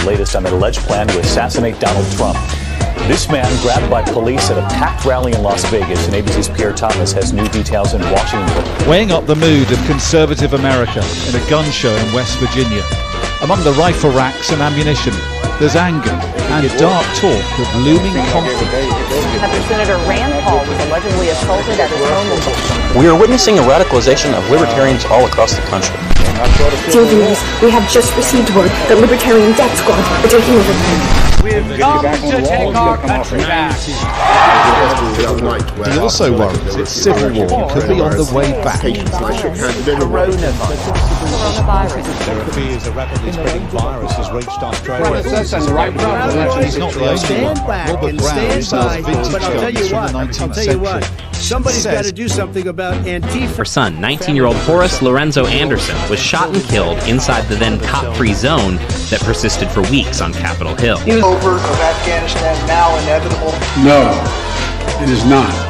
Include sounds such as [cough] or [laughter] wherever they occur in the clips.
The latest on an alleged plan to assassinate Donald Trump. This man grabbed by police at a packed rally in Las Vegas, and ABC's Pierre Thomas has new details in Washington. Weighing up the mood of conservative America in a gun show in West Virginia. Among the rifle racks and ammunition, there's anger and dark talk of looming conflict. After Senator Rand Paul was allegedly assaulted at his home. We are witnessing a radicalization of libertarians all across the country. Dear viewers, we have just received word that Libertarian Death Squad are taking over the We've come to take our country back. He also worries its civil war could be on the way back. There fears a rapidly spreading virus has reached Australia. That's on the right He's not the only one. Robert Brown sells vintage But I'll tell guns from the 19th tell you what. century. Somebody's got to do something about Antifa. Her son, 19 year old Horace Lorenzo Anderson, was shot and killed inside the then cop free zone that persisted for weeks on Capitol Hill. over of Afghanistan now inevitable? No, it is not.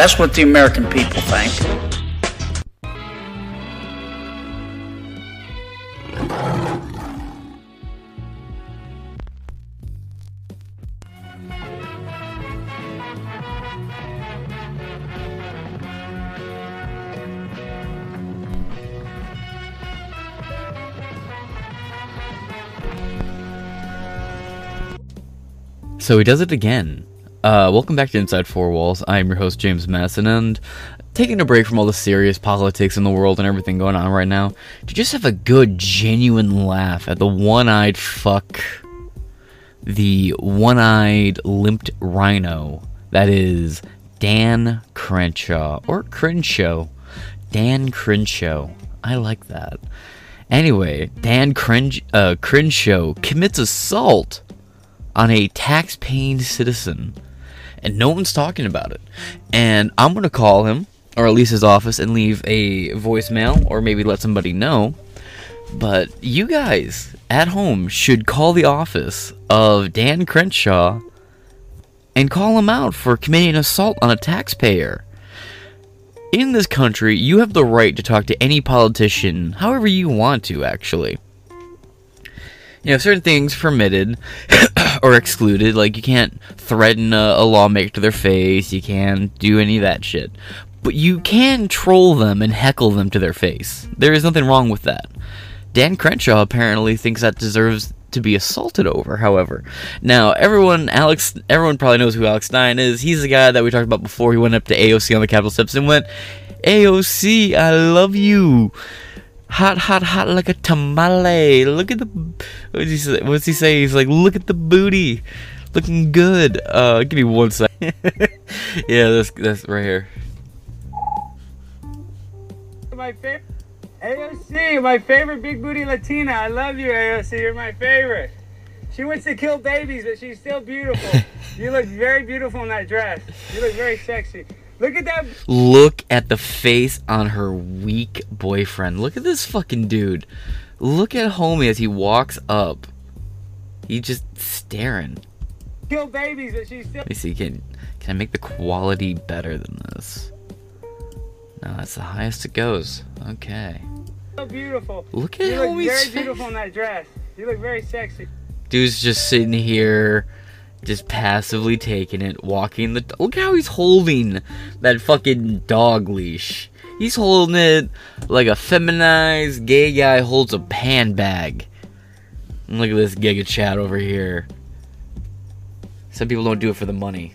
that's what the American people think. So he does it again. Uh, welcome back to Inside Four Walls. I'm your host, James Masson, and taking a break from all the serious politics in the world and everything going on right now to just have a good, genuine laugh at the one eyed fuck, the one eyed limped rhino that is Dan Crenshaw, or Crenshaw. Dan Crenshaw. I like that. Anyway, Dan Cren- uh, Crenshaw commits assault on a tax-paying citizen, and no one's talking about it. And I'm gonna call him, or at least his office, and leave a voicemail, or maybe let somebody know. But you guys at home should call the office of Dan Crenshaw and call him out for committing assault on a taxpayer. In this country, you have the right to talk to any politician however you want to, actually you know, certain things permitted [laughs] or excluded. Like you can't threaten a, a lawmaker to their face. You can't do any of that shit. But you can troll them and heckle them to their face. There is nothing wrong with that. Dan Crenshaw apparently thinks that deserves to be assaulted over. However, now everyone, Alex, everyone probably knows who Alex Stein is. He's the guy that we talked about before. He went up to AOC on the Capitol steps and went, "AOC, I love you." Hot, hot, hot like a tamale. Look at the. What's he say? What's he say? He's like, look at the booty, looking good. Uh, give me one sec. [laughs] yeah, that's that's right here. My favorite. AOC, my favorite big booty Latina. I love you, AOC. You're my favorite. She wants to kill babies, but she's still beautiful. [laughs] you look very beautiful in that dress. You look very sexy. Look at that. Look at the face on her weak boyfriend. Look at this fucking dude. Look at homie as he walks up. He's just staring. Kill babies, but she's still. Let me see. Can can I make the quality better than this? No, that's the highest it goes. Okay. So beautiful. Look at you look homie's very face. beautiful in that dress. You look very sexy. Dude's just sitting here, just passively taking it, walking the. Look how he's holding that fucking dog leash. He's holding it like a feminized gay guy holds a handbag. And look at this giga chat over here. Some people don't do it for the money.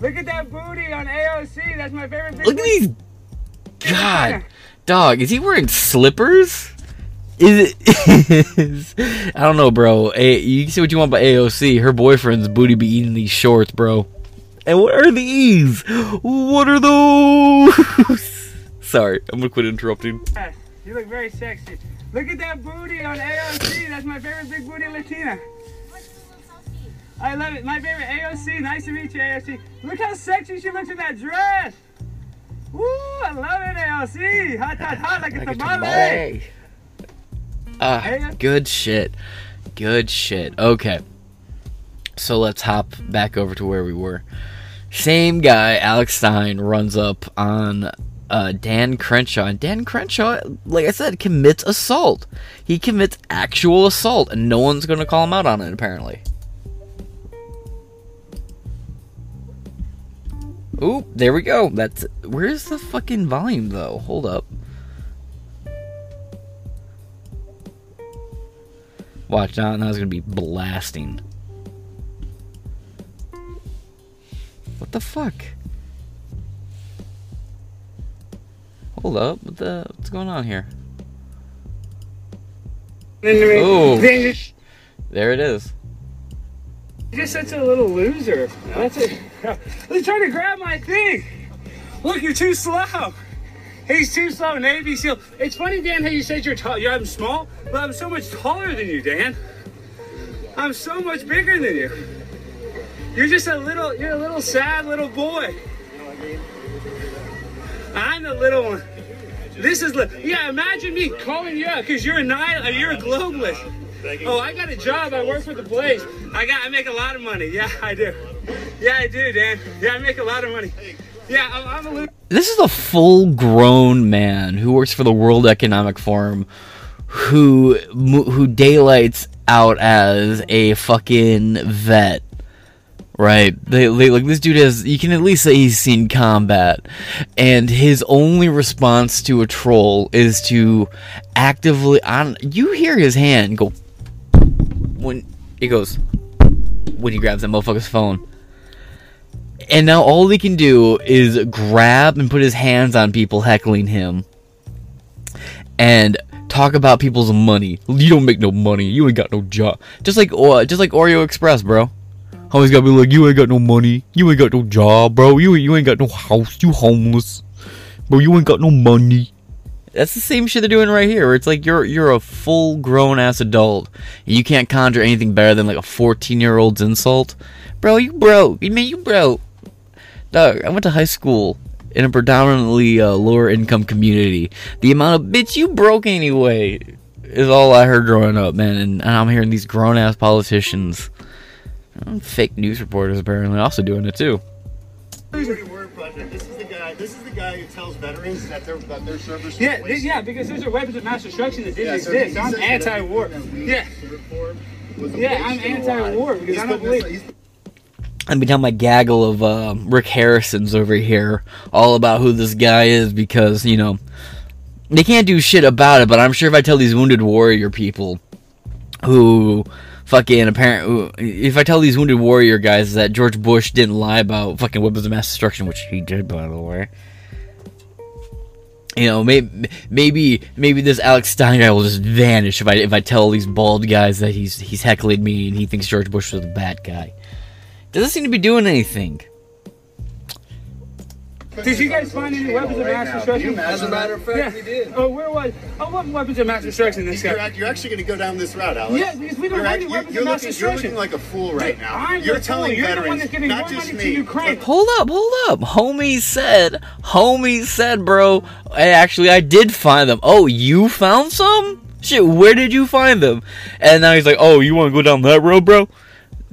Look at that booty on AOC. That's my favorite. Look at these. God, dog, is he wearing slippers? Is it? [laughs] I don't know, bro. A, you can see what you want by AOC. Her boyfriend's booty be eating these shorts, bro. And what are these? What are those? [laughs] Sorry, I'm gonna quit interrupting. Yes, You look very sexy. Look at that booty on AOC. That's my favorite big booty Latina. I love it. My favorite AOC. Nice to meet you, AOC. Look how sexy she looks in that dress. Woo, I love it, AOC. Hot, hot, hot like a tamale. Ah, good shit. Good shit. Okay. So let's hop back over to where we were. Same guy, Alex Stein, runs up on uh, Dan Crenshaw. And Dan Crenshaw, like I said, commits assault. He commits actual assault, and no one's going to call him out on it, apparently. Oop, there we go. That's where's the fucking volume though? Hold up. Watch now, now it's gonna be blasting. What the fuck? Hold up, what the what's going on here? Oh, there it is. You're just such a little loser. That's it. He's [laughs] trying to grab my thing. Look, you're too slow. He's too slow, Navy SEAL. It's funny, Dan, how you said you're tall. You're, I'm small, but I'm so much taller than you, Dan. I'm so much bigger than you. You're just a little, you're a little sad little boy. I'm the little one. This is, li- yeah, imagine me calling you out because you're a Nile, uh, you're a globalist. Oh, I got a job. I work for the Blaze. I got, I make a lot of money. Yeah, I do. Yeah, I do, Dan. Yeah, I make a lot of money. Yeah, I'm, I'm a. This is a full grown man who works for the World Economic Forum who who daylights out as a fucking vet. Right. They, they like this dude has you can at least say he's seen combat and his only response to a troll is to actively on you hear his hand go when he goes when he grabs that motherfucker's phone. And now all he can do is grab and put his hands on people heckling him. And talk about people's money. You don't make no money. You ain't got no job. Just like uh, just like Oreo Express, bro. Always gotta be like, you ain't got no money. You ain't got no job, bro. You ain't, you ain't got no house. You homeless, bro. You ain't got no money. That's the same shit they're doing right here. It's like you're you're a full grown ass adult. You can't conjure anything better than like a 14 year old's insult, bro. You broke. You mean you broke? Dog, I went to high school in a predominantly uh, lower income community. The amount of bitch you broke anyway is all I heard growing up, man. And, and I'm hearing these grown ass politicians, uh, fake news reporters apparently also doing it too. This is the guy. This is the guy who tells veterans that their that their servers. Yeah, this, yeah, because those are weapons of mass destruction that didn't Yeah, so exist. he I'm anti-war. Yeah. Yeah, I'm anti-war because He's I don't putting this- believe. He's Let me tell my gaggle of uh, Rick Harrison's over here all about who this guy is because, you know, they can't do shit about it, but I'm sure if I tell these Wounded Warrior people who fucking apparent if I tell these Wounded Warrior guys that George Bush didn't lie about fucking weapons of mass destruction, which he did, by the way. You know, maybe maybe maybe this Alex Stein guy will just vanish if I if I tell these bald guys that he's he's heckling me and he thinks George Bush was a bad guy. Doesn't seem to be doing anything. Did you guys find any weapons of mass destruction? As a matter of fact, yeah. we did. Oh, where was? Oh, what weapons of mass destruction? This You're, guy. act- you're actually going to go down this route, Alex. Yeah, because we don't You're have act- any you're- weapons you're of mass looking, You're looking like a fool right now. I'm you're the telling fool. You're the veterans, one that's giving not more just money me. to Ukraine. Hold up, hold up. Homie said, homie said, bro. Hey, actually, I did find them. Oh, you found some? Shit, where did you find them? And now he's like, oh, you want to go down that road, bro?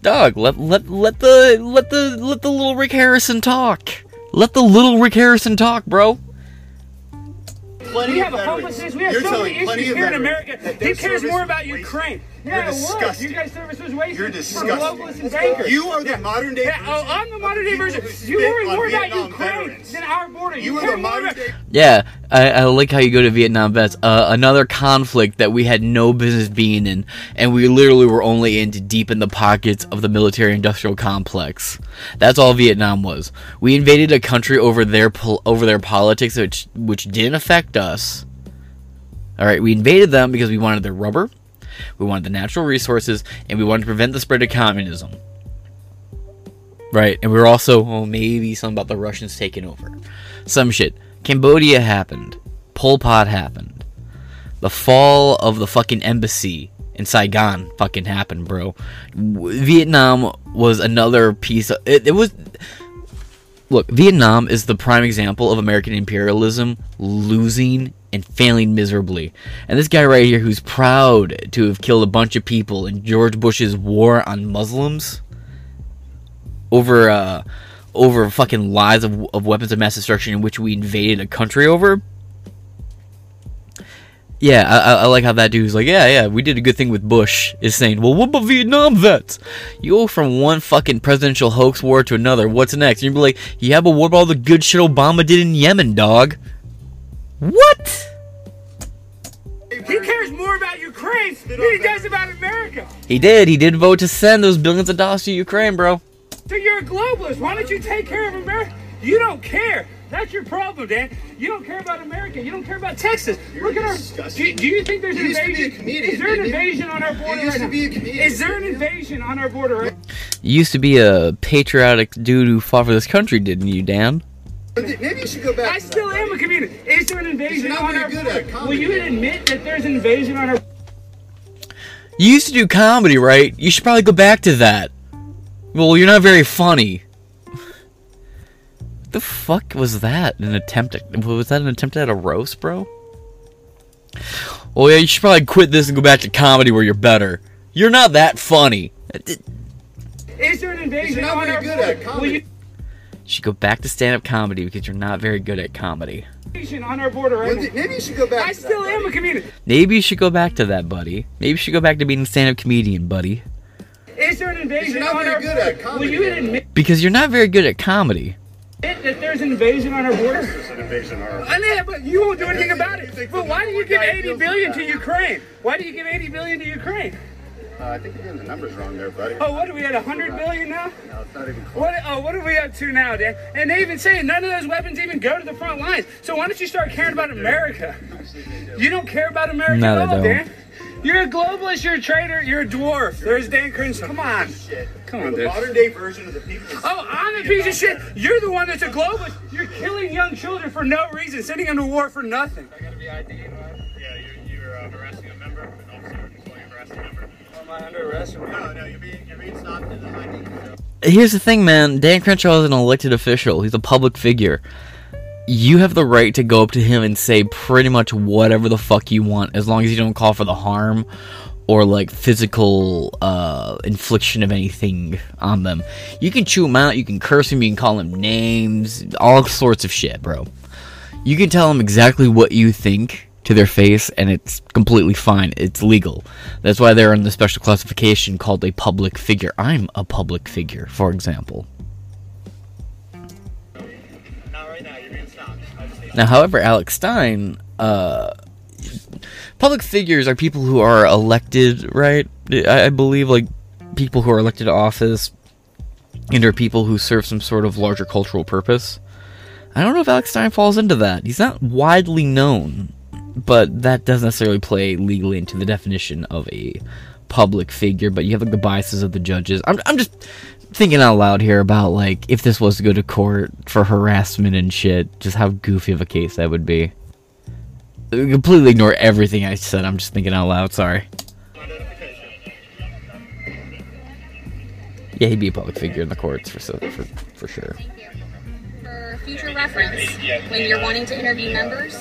Dog, let let let the let the let the little Rick Harrison talk. Let the little Rick Harrison talk, bro. Plenty we have a homelessness. We have You're so many issues of here in America. He cares more about wasted. Ukraine. Yeah, You're it was. disgusting. You guys service was wasted. You're We're disgusting. and bankers. You are the Yeah. modern day Yeah, oh, I'm the modern day version. You spit worry on more about Vietnam Ukraine veterans. than our border. You are the modern day. Yeah, I, I like how you go to Vietnam vets. Uh, another conflict that we had no business being in, and we literally were only in to deepen the pockets of the military-industrial complex. That's all Vietnam was. We invaded a country over their pol- over their politics, which which didn't affect us. All right, we invaded them because we wanted their rubber, we wanted the natural resources, and we wanted to prevent the spread of communism. Right, and we were also, oh, maybe something about the Russians taking over. Some shit. Cambodia happened. Pol Pot happened. The fall of the fucking embassy in Saigon fucking happened, bro. Vietnam was another piece of. It, it was. Look, Vietnam is the prime example of American imperialism losing and failing miserably. And this guy right here, who's proud to have killed a bunch of people in George Bush's war on Muslims over uh over fucking lies of, of weapons of mass destruction in which we invaded a country over. Yeah, I, I- like how that dude's like, yeah, yeah, we did a good thing with Bush. Is saying, well, what about Vietnam vets? You go from one fucking presidential hoax war to another. What's next? And you'd be like, yeah, but what about all the good shit Obama did in Yemen, dog? What? He cares more about Ukraine than he does about America. He did. He did vote to send those billions of dollars to Ukraine, bro. So you're a globalist. Why don't you take care of America? You don't care. That's your problem, Dan. You don't care about America. You don't care about Texas. Look at our. Do, do you think there's an You used to be a invasion? comedian, Is there an you? invasion on our border You used right to be a comedian. Is there an invasion on our border right You used to be a patriotic dude who fought for this country, didn't you, Dan? Maybe you should go back. I still am a comedian. Is there an invasion not on our good border? at comedy, Will you Dan. admit that there's an invasion on our You used to do comedy, right? You should probably go back to that. Well, you're not very funny. The fuck was that? An attempt at, was that an attempt at a roast, bro? Oh yeah, you should probably quit this and go back to comedy where you're better. You're not that funny. Is there an invasion not on very our good border? at comedy. you You should go back to stand-up comedy because you're not very good at comedy. invasion on our border right Well, now? Maybe you should go back. I to that, still am buddy. a comedian. Maybe you should go back to that, buddy. Maybe you should go back to being a stand-up comedian, buddy. Is there an invasion not on very our good border? at comedy, Will you admit Because you're not very good at comedy. That there's an invasion on our border? There's an invasion on our- I know, but you won't do anything about it. But why do you give 80 billion to Ukraine? Why do you give 80 billion to Ukraine? Uh, I think you're getting the numbers wrong there, buddy. Oh, what are we at 100 billion now? No, it's not even close. What? Oh, what are we up to now, Dan? And they even say none of those weapons even go to the front lines. So why don't you start caring about America? You don't care about America No, at all. Dan. You're a globalist. You're a traitor. You're a dwarf. There's Dan Crenshaw. Come on. Come on, The dude. modern day version of the people. Oh, I'm a piece of shit. You're the one that's a globalist. You're killing young children for no reason, sending them to war for nothing. I gotta be ID. Yeah, you're, you're uh, harassing a member, an officer just while you're a member. Am I under arrest? No, no, you're being, you're being stopped in the ID. So. Here's the thing, man. Dan Crenshaw is an elected official. He's a public figure. You have the right to go up to him and say pretty much whatever the fuck you want, as long as you don't call for the harm or like physical uh, infliction of anything on them. You can chew him out. You can curse him. You can call him names. All sorts of shit, bro. You can tell them exactly what you think to their face, and it's completely fine. It's legal. That's why they're in the special classification called a public figure. I'm a public figure, for example. Now, Now, however, Alex Stein, uh, public figures are people who are elected, right? I, I believe, like, people who are elected to office and are people who serve some sort of larger cultural purpose. I don't know if Alex Stein falls into that. He's not widely known, but that doesn't necessarily play legally into the definition of a public figure. But you have like the biases of the judges. I'm, I'm just thinking out loud here about like if this was to go to court for harassment and shit, just how goofy of a case that would be. Completely ignore everything I said. I'm just thinking out loud. Sorry. Yeah, he'd be a public figure in the courts for so- for for sure. For future reference, when you're wanting to interview members,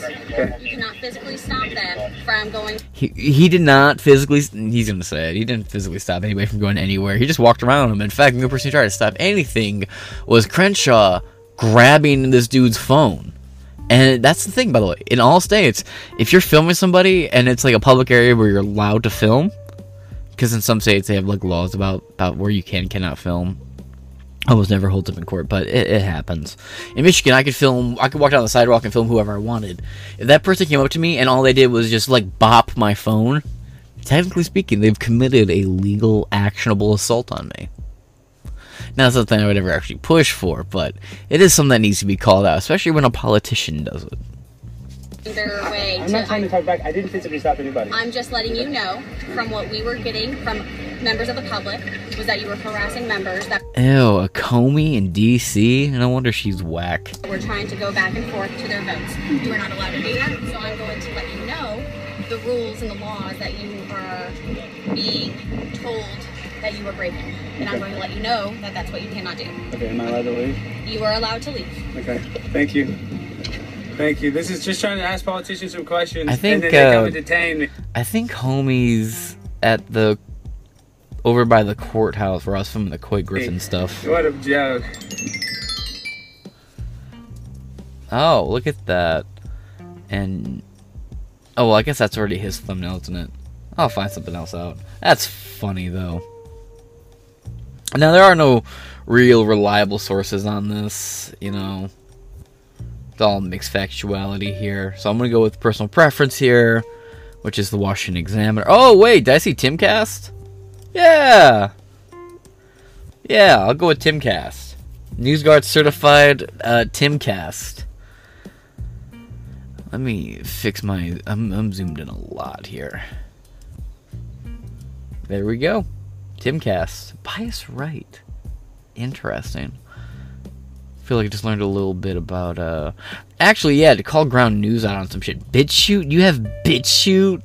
you cannot physically stop them from going. He he did not physically. He's gonna say it. He didn't physically stop anybody from going anywhere. He just walked around him. In fact, the only person who tried to stop anything was Crenshaw grabbing this dude's phone. And that's the thing, by the way. In all states, if you're filming somebody and it's like a public area where you're allowed to film, because in some states they have like laws about about where you can cannot film. Almost never holds up in court, but it, it happens. In Michigan, I could film. I could walk down the sidewalk and film whoever I wanted. If that person came up to me and all they did was just like bop my phone, technically speaking, they've committed a legal, actionable assault on me. Not something I would ever actually push for, but it is something that needs to be called out, especially when a politician does it. Their way I'm not trying to talk back. I didn't physically stop anybody. I'm just letting you know from what we were getting from members of the public was that you were harassing members that Ew, a Comey in D.C. No wonder she's whack. We're trying to go back and forth to their votes. You are not allowed to do that, so I'm going to let you know the rules and the laws that you are being told that you were breaking. And I'm going to let you know that that's what you cannot do. Okay, am I allowed to leave? You are allowed to leave. Okay, thank you. Thank you. This is just trying to ask politicians some questions. I think, and then they come uh, and detain me. I think Homie's at the over by the courthouse where I was filming the Couy Griffin stuff. What a joke. Oh, look at that. And oh well, I guess that's already his thumbnail, isn't it? I'll find something else out. That's funny though. Now there are no real reliable sources on this, you know. It's all mixed factuality here. So I'm gonna go with personal preference here, which is the Washington Examiner. Oh wait, did I see Timcast? Yeah. Yeah, I'll go with Timcast. NewsGuard certified uh, Timcast. Let me fix my. I'm, I'm zoomed in a lot here. There we go. Timcast. Bias right. Interesting. feel like I just learned a little bit about. uh Actually, yeah, to call ground news out on some shit. BitChute? You have BitChute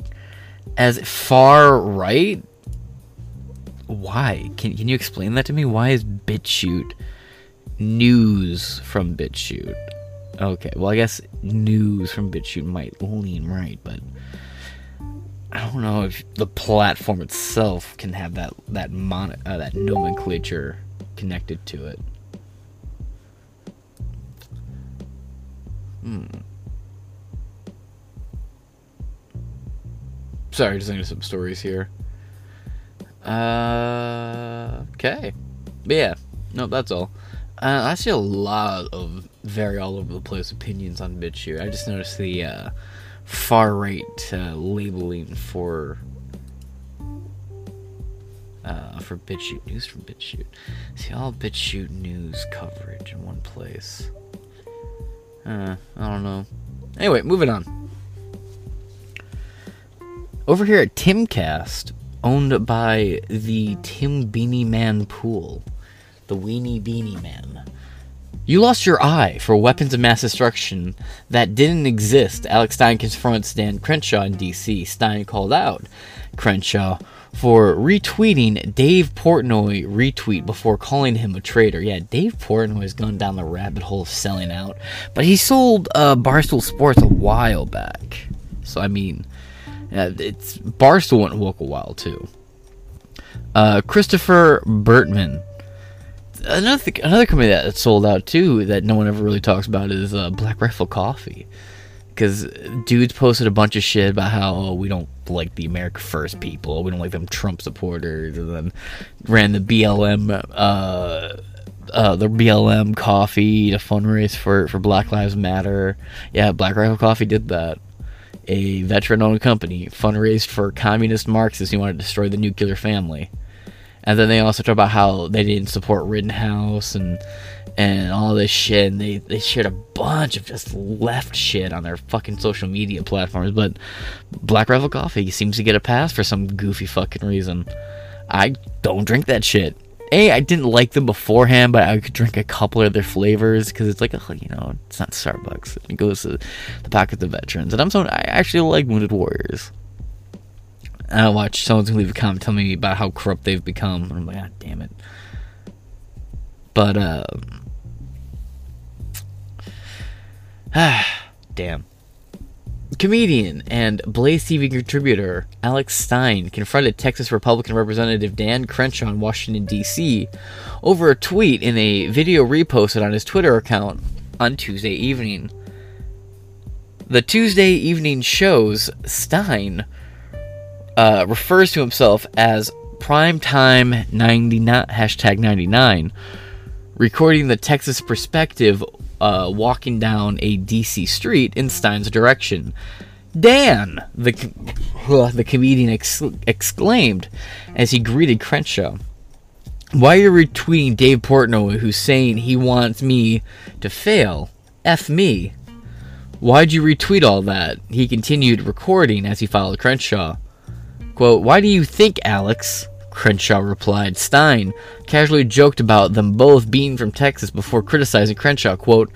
as far right? Why? Can, can you explain that to me? Why is BitChute news from BitChute? Okay, well, I guess news from BitChute might lean right, but I don't know if the platform itself can have that that mon- uh, that nomenclature connected to it. Hmm. Sorry, just thinking of some stories here. Uh, okay. But yeah, no, that's all. Uh, I see a lot of very all over the place opinions on BitChute. I just noticed the uh, far right uh, labeling for uh, for BitChute news from BitChute. See all BitChute news coverage in one place. Uh, I don't know. Anyway, moving on. Over here at Timcast, owned by the Tim Beanie Man Pool, the Weenie Beanie Man. You lost your eye for weapons of mass destruction that didn't exist. Alex Stein confronts Dan Crenshaw in DC. Stein called out Crenshaw for retweeting Dave Portnoy retweet before calling him a traitor. Yeah, Dave Portnoy's gone down the rabbit hole of selling out, but he sold uh, Barstool Sports a while back. So I mean, uh, it's Barstool went woke a while too. Uh, Christopher Bertman another th- another company that sold out too that no one ever really talks about is uh, Black Rifle Coffee, because dudes posted a bunch of shit about how oh, we don't like the America First people, we don't like them Trump supporters, and then ran the BLM uh, uh, the BLM coffee to fundraise for for Black Lives Matter. Yeah, Black Rifle Coffee did that. A veteran-owned company fundraised for communist Marxists who wanted to destroy the nuclear family. And then they also talk about how they didn't support Rittenhouse and and all this shit. And they, they shared a bunch of just left shit on their fucking social media platforms. But Black Rifle Coffee seems to get a pass for some goofy fucking reason. I don't drink that shit. A, I didn't like them beforehand, but I could drink a couple of their flavors because it's like, oh, you know, it's not Starbucks. It goes to the pockets of veterans. And I'm so I actually like Wounded Warriors. And I watch someone's gonna leave a comment telling me about how corrupt they've become. And I'm like, ah, damn it. But, uh. [sighs] Ah, damn. Comedian and Blaze TV contributor Alex Stein confronted Texas Republican Representative Dan Crenshaw in Washington, D.C. over a tweet in a video reposted on his Twitter account on Tuesday evening. The Tuesday evening shows Stein uh, refers to himself as primetime 99 hashtag 99 recording the Texas perspective uh, walking down a DC street in Stein's direction. Dan, the uh, the comedian ex- exclaimed as he greeted Crenshaw. Why are you retweeting Dave Portnoy, who's saying he wants me to fail? F me. Why'd you retweet all that? He continued recording as he followed Crenshaw. Quote, Why do you think, Alex? Crenshaw replied. Stein casually joked about them both being from Texas before criticizing Crenshaw. Quote,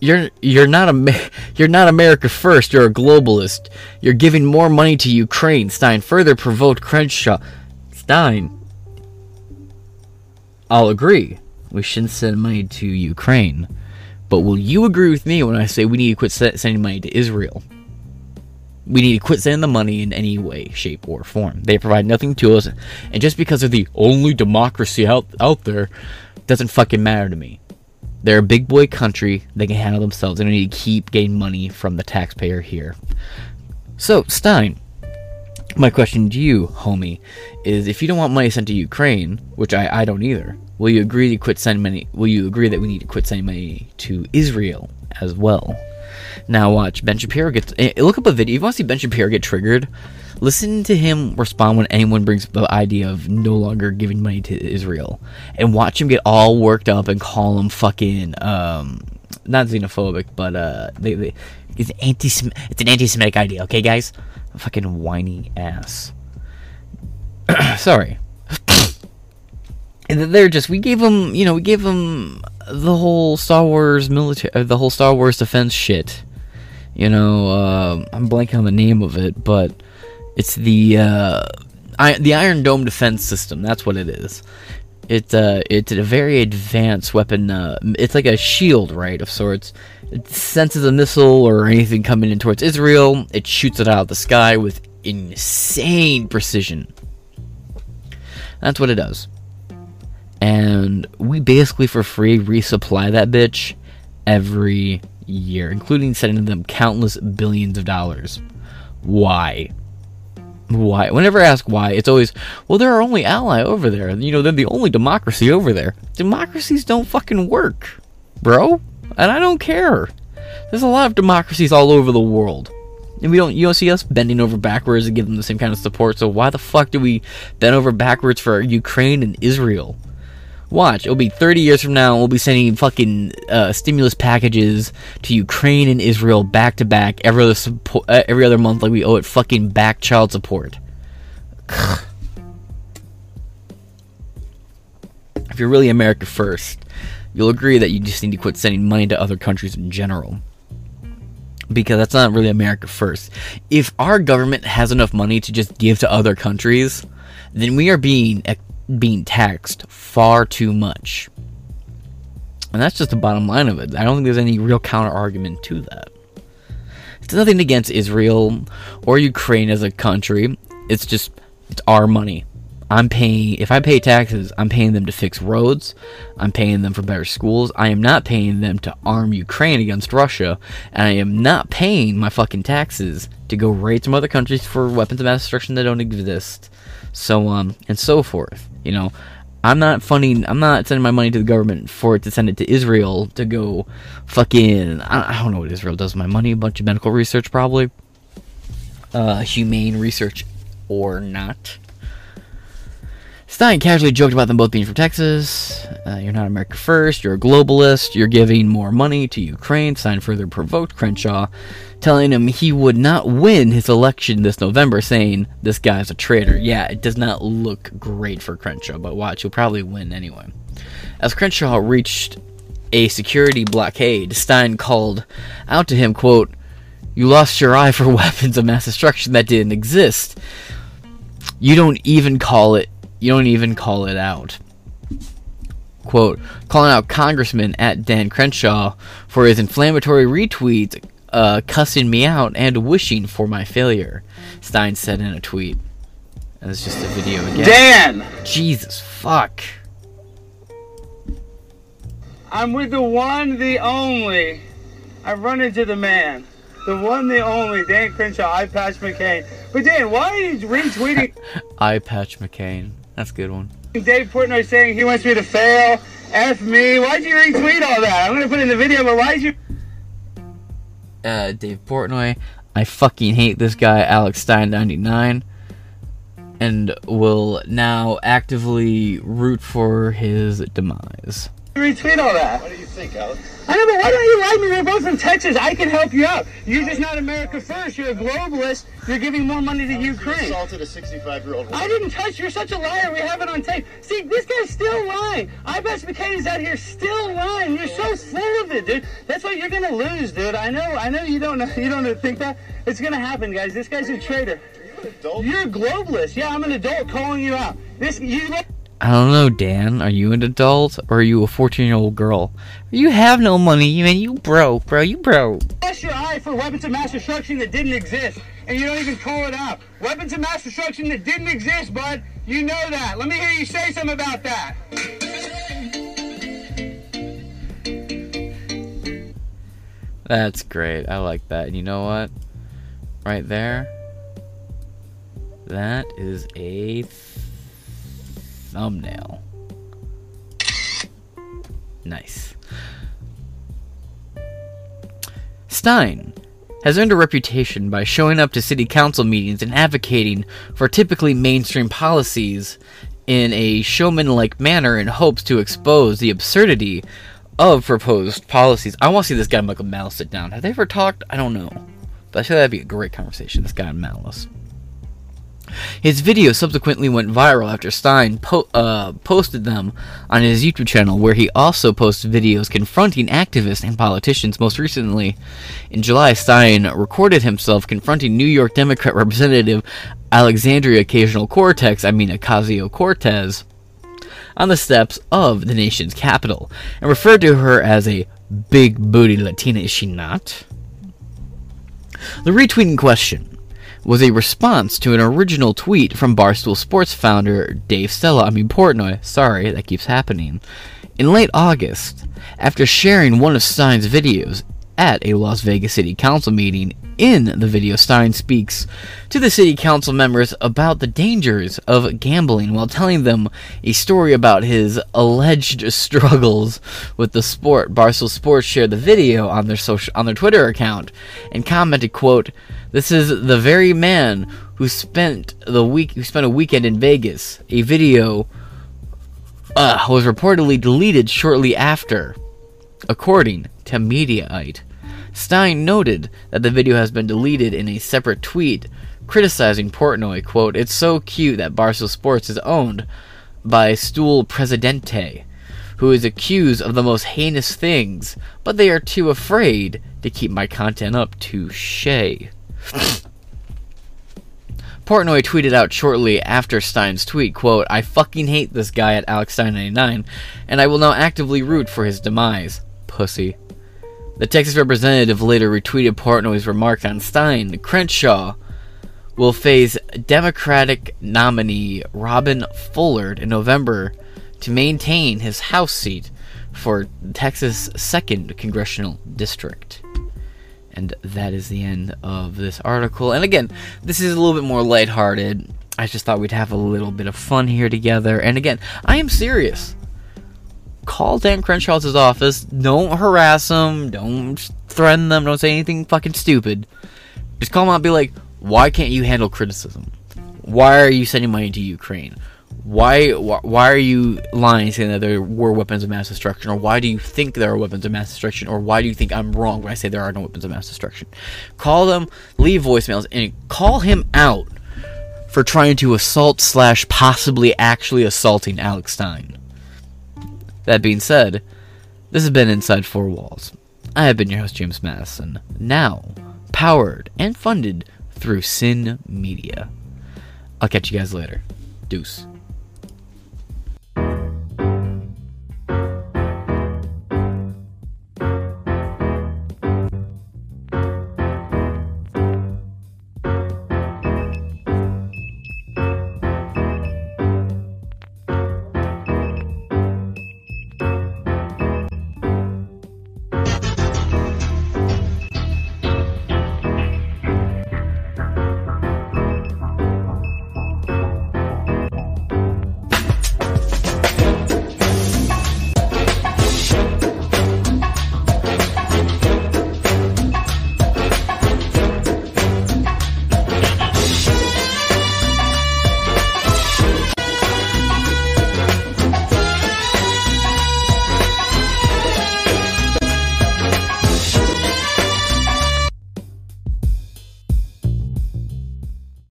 you're you're not a [laughs] you're not America first. You're a globalist. You're giving more money to Ukraine. Stein further provoked Crenshaw. Stein, I'll agree. We shouldn't send money to Ukraine, but will you agree with me when I say we need to quit sending money to Israel? We need to quit sending the money in any way, shape, or form. They provide nothing to us, and just because they're the only democracy out out there, doesn't fucking matter to me. They're a big boy country. They can handle themselves. They don't need to keep getting money from the taxpayer here. So, Stein, my question to you, homie, is if you don't want money sent to Ukraine, which I, I don't either, will you agree to quit sending money? Will you agree that we need to quit sending money to Israel as well? Now watch Ben Shapiro get. Eh, look up a video. You want to see Ben Shapiro get triggered? Listen to him respond when anyone brings up the idea of no longer giving money to Israel, and watch him get all worked up and call him fucking um, not xenophobic, but uh, they, they it's anti it's an anti-Semitic idea. Okay, guys, fucking whiny ass. [clears throat] Sorry. They're just we gave them, you know, we gave them the whole Star Wars military, uh, the whole Star Wars defense shit. You know, uh, I'm blanking on the name of it, but it's the uh, I, the Iron Dome defense system. That's what it is. It uh, it's a very advanced weapon. Uh, it's like a shield, right, of sorts. It senses a missile or anything coming in towards Israel. It shoots it out of the sky with insane precision. That's what it does. And we basically for free resupply that bitch every year, including sending them countless billions of dollars. Why? why whenever I ask why, it's always, well, they're our only ally over there. You know, they're the only democracy over there. Democracies don't fucking work, bro. And I don't care. There's a lot of democracies all over the world. And we don't you don't see us bending over backwards to give them the same kind of support. So why the fuck do we bend over backwards for Ukraine and Israel? Watch, it'll be 30 years from now, we'll be sending fucking uh, stimulus packages to Ukraine and Israel back to back every other support, uh, every other month, like we owe it fucking back child support. if you're really America first, you'll agree that you just need to quit sending money to other countries in general. Because that's not really America first. If our government has enough money to just give to other countries, then we are being being taxed far too much. And that's just the bottom line of it. I don't think there's any real counter argument to that. It's nothing against Israel or Ukraine as a country. It's just it's our money. I'm paying if I pay taxes, I'm paying them to fix roads, I'm paying them for better schools. I am not paying them to arm Ukraine against Russia, and I am not paying my fucking taxes to go raid some other countries for weapons of mass destruction that don't exist. So on and so forth. You know, I'm not funding. I'm not sending my money to the government for it to send it to Israel to go fucking. I, I don't know what Israel does with my money. A bunch of medical research, probably. Uh, humane research or not. Stein casually joked about them both being from Texas. Uh, you're not America first. You're a globalist. You're giving more money to Ukraine. Stein further provoked Crenshaw, telling him he would not win his election this November, saying, This guy's a traitor. Yeah, it does not look great for Crenshaw, but watch, he'll probably win anyway. As Crenshaw reached a security blockade, Stein called out to him, quote, You lost your eye for [laughs] weapons of mass destruction that didn't exist. You don't even call it you don't even call it out. Quote, calling out Congressman at Dan Crenshaw for his inflammatory retweets, uh, cussing me out and wishing for my failure, Stein said in a tweet. That's just a video again. Dan! Jesus, fuck. I'm with the one, the only. I've run into the man. The one, the only, Dan Crenshaw, Eye Patch McCain. But Dan, why are you retweeting [laughs] Eye Patch McCain. That's a good one. Dave Portnoy saying he wants me to fail? F me. Why'd you retweet all that? I'm gonna put it in the video, but why'd you? Uh, Dave Portnoy. I fucking hate this guy, Alex Stein 99, and will now actively root for his demise. Retweet all that? What do you think, Alex? I know, but why don't you like me? We're both from Texas. I can help you out. You're just not America first. You're a globalist. You're giving more money to You Ukraine. assaulted a 65-year-old woman. I didn't touch. You're such a liar. We have it on tape. See, this guy's still lying. I bet McCain's out here still lying. You're so full of it, dude. That's why you're gonna lose, dude. I know. I know you don't know. [laughs] You don't think that. It's gonna happen, guys. This guy's a traitor. Are you an adult? You're a globalist. Yeah, I'm an adult calling you out. This you. I don't know, Dan. Are you an adult or are you a 14 year old girl? You have no money, you mean you broke, bro. You broke. Bless your eye for weapons of mass destruction that didn't exist, and you don't even call it out. Weapons of mass destruction that didn't exist, bud. You know that. Let me hear you say something about that. That's great. I like that. And you know what? Right there. That is a thumbnail. Nice. Stein has earned a reputation by showing up to city council meetings and advocating for typically mainstream policies in a showman like manner in hopes to expose the absurdity of proposed policies. I want to see this guy Michael Malice sit down. Have they ever talked? I don't know. But I feel that'd be a great conversation, this guy Malice. His video subsequently went viral after Stein po- uh, posted them on his YouTube channel, where he also posts videos confronting activists and politicians. Most recently, in July, Stein recorded himself confronting New York Democrat Representative Alexandria Occasional Cortex, I mean Ocasio Cortez, on the steps of the nation's capital, and referred to her as a big booty Latina, is she not? The retweet in question was a response to an original tweet from Barstool Sports founder Dave Stella, I mean Portnoy, sorry, that keeps happening, in late August, after sharing one of Stein's videos at a Las Vegas City Council meeting. In the video, Stein speaks to the city council members about the dangers of gambling while telling them a story about his alleged [laughs] struggles with the sport. Barstool Sports shared the video on their social on their Twitter account and commented, "quote This is the very man who spent the week who spent a weekend in Vegas. A video uh, was reportedly deleted shortly after, according to Mediaite. Stein noted that the video has been deleted in a separate tweet criticizing Portnoy, quote, It's so cute that Barstool Sports is owned by Stool Presidente, who is accused of the most heinous things, but they are too afraid to keep my content up to Shay. [laughs] Portnoy tweeted out shortly after Stein's tweet, quote, I fucking hate this guy at Alex Stein 99, and I will now actively root for his demise. Pussy. The Texas representative later retweeted Portnoy's remark on Stein. Crenshaw will face Democratic nominee Robin Fulford in November to maintain his House seat for Texas' 2nd Congressional District. And that is the end of this article. And again, this is a little bit more lighthearted. I just thought we'd have a little bit of fun here together. And again, I am serious. Call Dan Crenshaw's office. Don't harass them. Don't threaten them. Don't say anything fucking stupid. Just call them out and be like, why can't you handle criticism? Why are you sending money to Ukraine? Why, why why are you lying saying that there were weapons of mass destruction or why do you think there are weapons of mass destruction or why do you think I'm wrong when I say there are no weapons of mass destruction? Call them, leave voicemails and call him out for trying to assault slash possibly actually assaulting Alex Stein. That being said, this has been Inside Four Walls. I have been your host, James Madison, now powered and funded through Sin Media. I'll catch you guys later. Deuce.